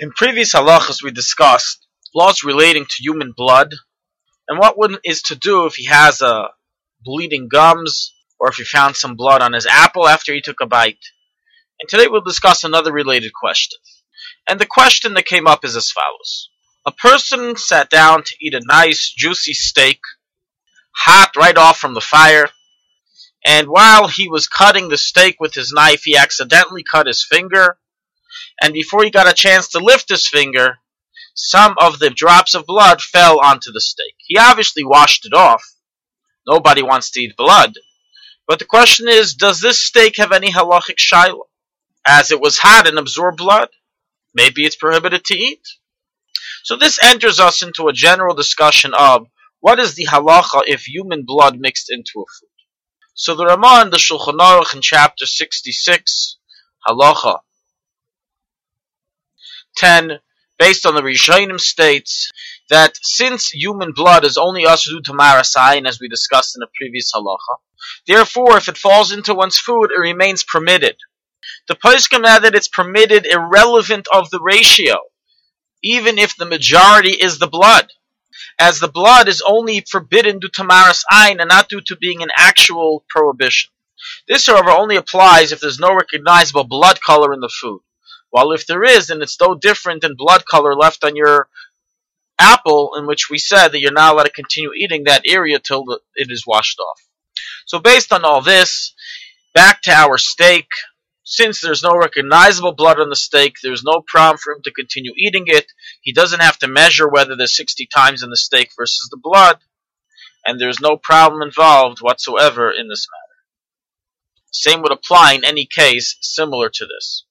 In previous halachas, we discussed laws relating to human blood and what one is to do if he has a bleeding gums or if he found some blood on his apple after he took a bite. And today we'll discuss another related question. And the question that came up is as follows. A person sat down to eat a nice juicy steak, hot right off from the fire, and while he was cutting the steak with his knife, he accidentally cut his finger and before he got a chance to lift his finger, some of the drops of blood fell onto the steak. He obviously washed it off. Nobody wants to eat blood. But the question is, does this steak have any halachic shaila? As it was hot and absorbed blood? Maybe it's prohibited to eat. So this enters us into a general discussion of what is the halacha if human blood mixed into a food. So the Ramah in the Shulchan Aruch in chapter 66, halacha 10, based on the Rishonim, states that since human blood is only asru tamarasayin, as we discussed in the previous halacha, therefore, if it falls into one's food, it remains permitted. The poskim add that it's permitted irrelevant of the ratio, even if the majority is the blood, as the blood is only forbidden due to ayin and not due to being an actual prohibition. This, however, only applies if there's no recognizable blood color in the food. While if there is, then it's no different than blood color left on your apple, in which we said that you're not allowed to continue eating that area till it is washed off. So based on all this, back to our steak. Since there's no recognizable blood on the steak, there's no problem for him to continue eating it. He doesn't have to measure whether there's 60 times in the steak versus the blood, and there's no problem involved whatsoever in this matter. Same would apply in any case similar to this.